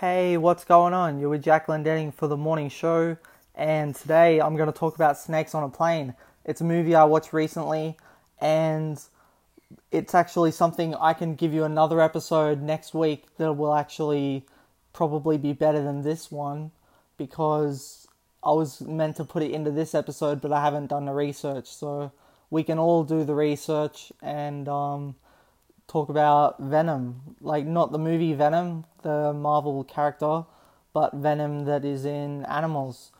Hey, what's going on? You're with Jacqueline Denning for the morning show, and today I'm going to talk about Snakes on a Plane. It's a movie I watched recently, and it's actually something I can give you another episode next week that will actually probably be better than this one because I was meant to put it into this episode, but I haven't done the research. So we can all do the research and um, talk about Venom, like not the movie Venom, the Marvel character, but Venom that is in animals.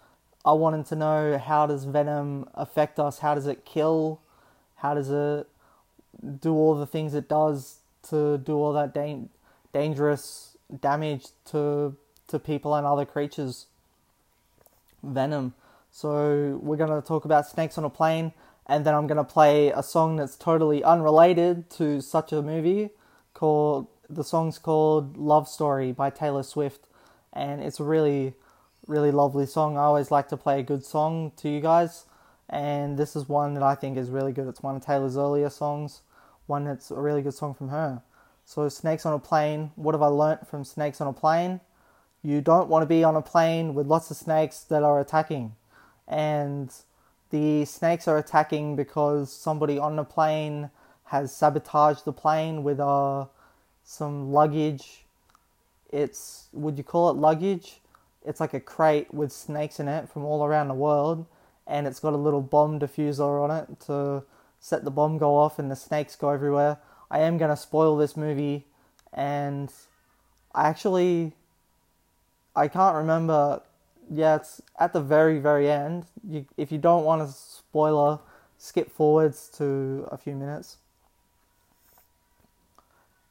I wanted to know how does Venom affect us? How does it kill? How does it do all the things it does to do all that da- dangerous damage to to people and other creatures? Venom. So we're gonna talk about snakes on a plane and then I'm gonna play a song that's totally unrelated to such a movie called the song's called Love Story by Taylor Swift and it's a really really lovely song. I always like to play a good song to you guys and this is one that I think is really good. It's one of Taylor's earlier songs, one that's a really good song from her. So Snakes on a Plane, what have I learnt from Snakes on a Plane? You don't want to be on a plane with lots of snakes that are attacking. And the snakes are attacking because somebody on the plane has sabotaged the plane with uh, some luggage. It's, would you call it luggage? It's like a crate with snakes in it from all around the world, and it's got a little bomb diffuser on it to set the bomb go off and the snakes go everywhere. I am going to spoil this movie, and I actually. I can't remember yeah, it's at the very, very end. You, if you don't want a spoiler, skip forwards to a few minutes.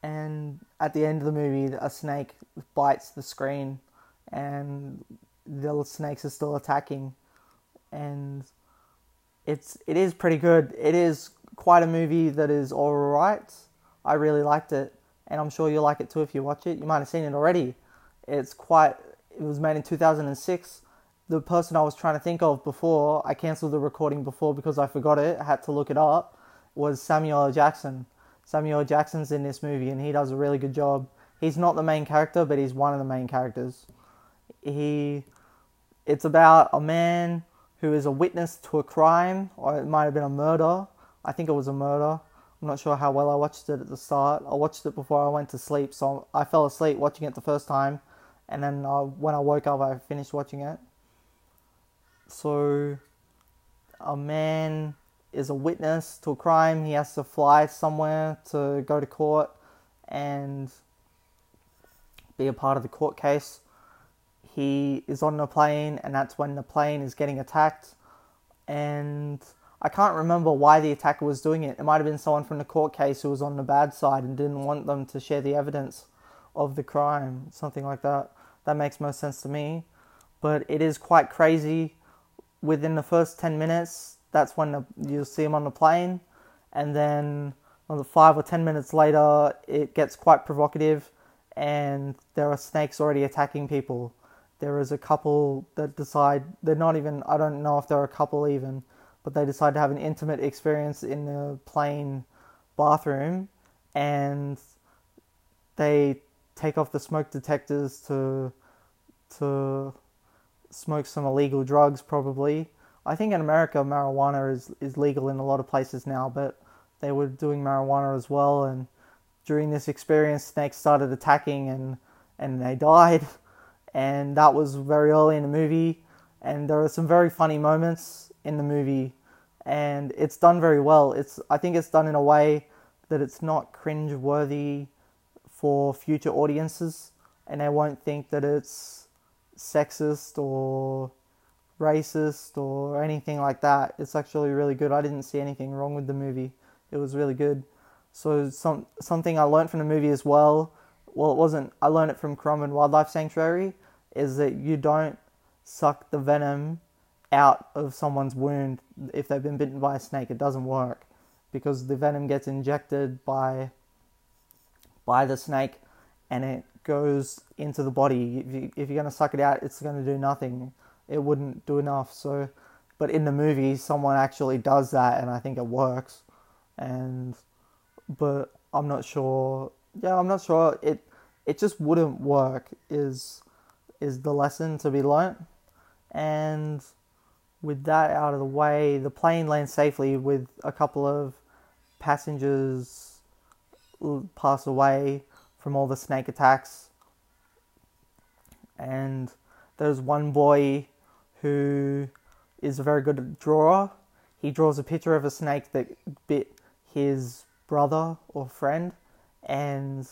And at the end of the movie, a snake bites the screen, and the snakes are still attacking, and it's it is pretty good. It is quite a movie that is all right. I really liked it, and I'm sure you'll like it too if you watch it. You might have seen it already. It's quite it was made in 2006. The person I was trying to think of before, I cancelled the recording before because I forgot it, I had to look it up, was Samuel. Jackson. Samuel Jackson's in this movie and he does a really good job. He's not the main character, but he's one of the main characters. He it's about a man who is a witness to a crime, or it might have been a murder. I think it was a murder. I'm not sure how well I watched it at the start. I watched it before I went to sleep, so I fell asleep watching it the first time and then uh, when I woke up, I finished watching it. So, a man is a witness to a crime. He has to fly somewhere to go to court and be a part of the court case. He is on the plane, and that's when the plane is getting attacked. And I can't remember why the attacker was doing it. It might have been someone from the court case who was on the bad side and didn't want them to share the evidence of the crime, something like that. That makes most sense to me. But it is quite crazy. Within the first 10 minutes, that's when the, you'll see him on the plane. And then on the five or 10 minutes later, it gets quite provocative and there are snakes already attacking people. There is a couple that decide, they're not even, I don't know if they're a couple even, but they decide to have an intimate experience in the plane bathroom and they take off the smoke detectors to to smoke some illegal drugs probably. I think in America marijuana is, is legal in a lot of places now, but they were doing marijuana as well. And during this experience snakes started attacking and and they died. And that was very early in the movie. And there are some very funny moments in the movie. And it's done very well. It's I think it's done in a way that it's not cringe worthy for future audiences and they won't think that it's sexist or racist or anything like that. It's actually really good. I didn't see anything wrong with the movie. It was really good. So some something I learned from the movie as well. Well, it wasn't. I learned it from Currumbin Wildlife Sanctuary. Is that you don't suck the venom out of someone's wound if they've been bitten by a snake. It doesn't work because the venom gets injected by by the snake and it goes into the body. If, you, if you're going to suck it out, it's going to do nothing. It wouldn't do enough. So, but in the movie, someone actually does that, and I think it works. And, but I'm not sure. Yeah, I'm not sure. It it just wouldn't work. Is is the lesson to be learnt, and with that out of the way, the plane lands safely with a couple of passengers pass away from all the snake attacks. And there's one boy who is a very good drawer. He draws a picture of a snake that bit his brother or friend, and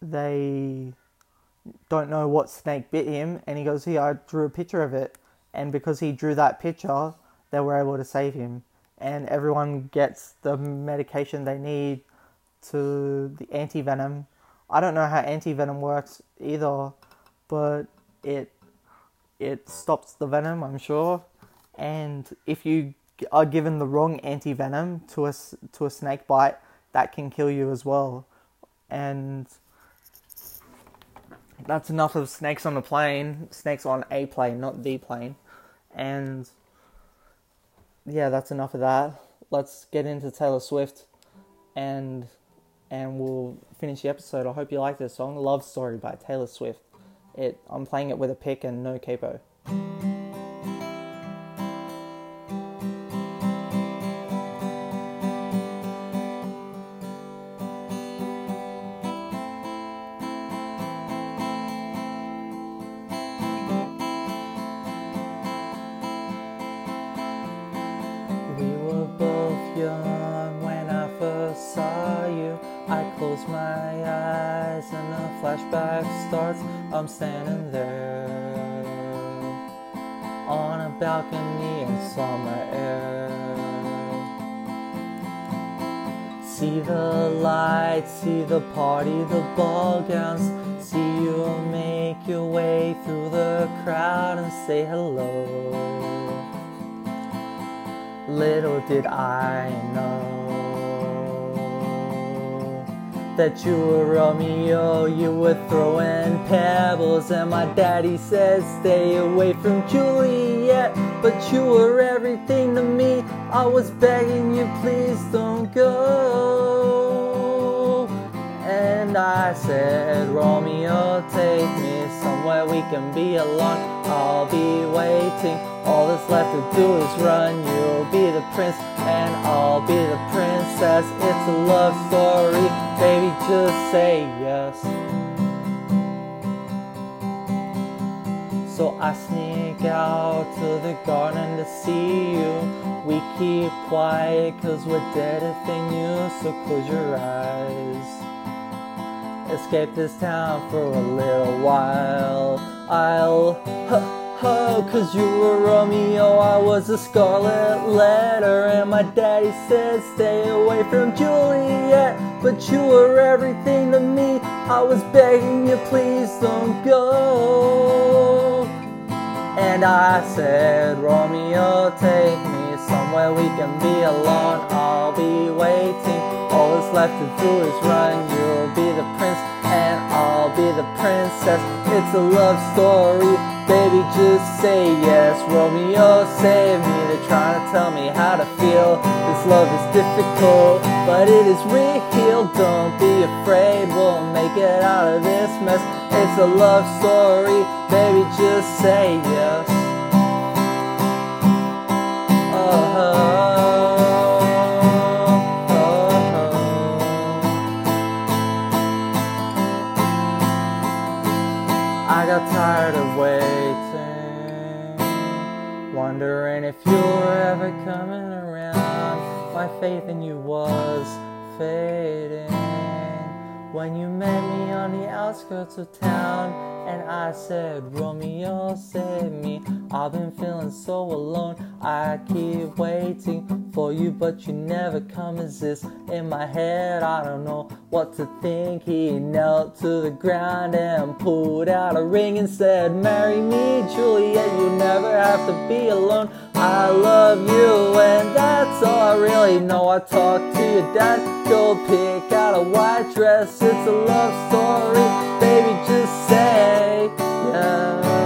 they don't know what snake bit him. And he goes, Here, I drew a picture of it and because he drew that picture, they were able to save him. And everyone gets the medication they need to the anti venom. I don't know how anti venom works either, but it it stops the venom, I'm sure. And if you are given the wrong anti venom to a to a snake bite, that can kill you as well. And that's enough of snakes on the plane. Snakes on a plane, not the plane. And yeah, that's enough of that. Let's get into Taylor Swift and and we'll finish the episode. I hope you like this song, Love Story by Taylor Swift. It I'm playing it with a pick and no capo. Flashback starts, I'm standing there on a balcony in summer air. See the lights, see the party, the ball gowns. See you make your way through the crowd and say hello. Little did I know that you were Romeo, you were throwing pebbles, and my daddy said stay away from Juliet. But you were everything to me. I was begging you, please don't go. And I said, Romeo, take me somewhere we can be alone. I'll be waiting. All that's left to do is run. You'll be the prince, and I'll be the princess. It's a love story, baby. Just say yes. So I sneak out to the garden to see you. We keep quiet cause we're dead if they knew, so close your eyes. Escape this town for a little while. I'll. Huh, Oh, cause you were Romeo, I was a scarlet letter, and my daddy said stay away from Juliet. But you were everything to me, I was begging you, please don't go. And I said, Romeo, take me somewhere we can be alone. I'll be waiting. All that's left to do is run. You'll be the prince, and I'll be the princess. It's a love story. Baby, just say yes. Romeo, save me. They're trying to tell me how to feel. This love is difficult, but it is real. Don't be afraid, we'll make it out of this mess. It's a love story. Baby, just say yes. Uh-huh. Wondering if you were ever coming around. My faith in you was fading when you met me on the outskirts of town. And I said, Romeo, save me. I've been feeling so alone. I keep waiting for you, but you never come. Is this in my head? I don't know what to think. He knelt to the ground and pulled out a ring and said, Marry me, Juliet. You never have to be alone. I love you, and that's all I really know. I talked to your dad, go pick out a white dress. It's a love story baby, just say yes.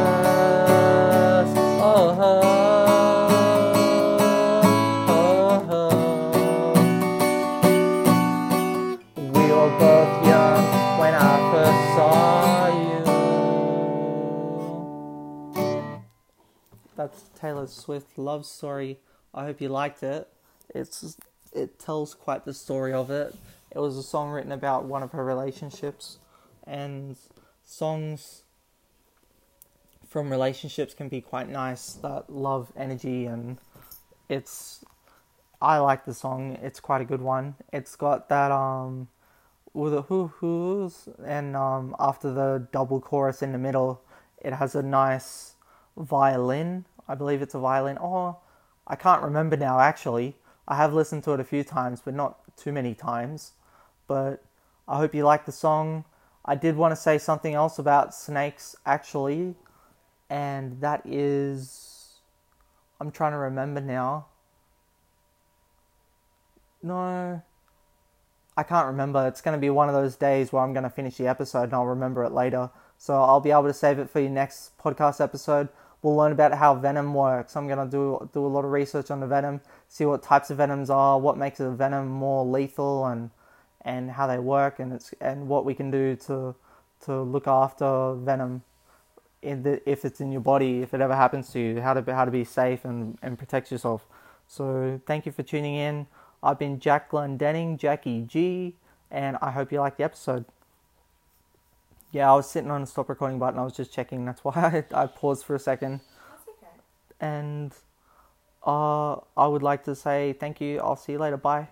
Taylor Swift love story. I hope you liked it. It's it tells quite the story of it. It was a song written about one of her relationships, and songs from relationships can be quite nice. That love energy and it's. I like the song. It's quite a good one. It's got that um, with the hoo hoos, and um, after the double chorus in the middle, it has a nice violin. I believe it's a violin. Oh, I can't remember now. Actually, I have listened to it a few times, but not too many times. But I hope you like the song. I did want to say something else about snakes, actually, and that is. I'm trying to remember now. No, I can't remember. It's going to be one of those days where I'm going to finish the episode and I'll remember it later. So I'll be able to save it for your next podcast episode. We'll learn about how venom works. I'm going to do do a lot of research on the venom, see what types of venoms are, what makes a venom more lethal and and how they work and it's and what we can do to to look after venom in the, if it's in your body, if it ever happens to you, how to how to be safe and, and protect yourself. So thank you for tuning in. I've been Jack Denning, Jackie G, and I hope you like the episode. Yeah, I was sitting on the stop recording button. I was just checking. That's why I, I paused for a second. That's okay. And uh, I would like to say thank you. I'll see you later. Bye.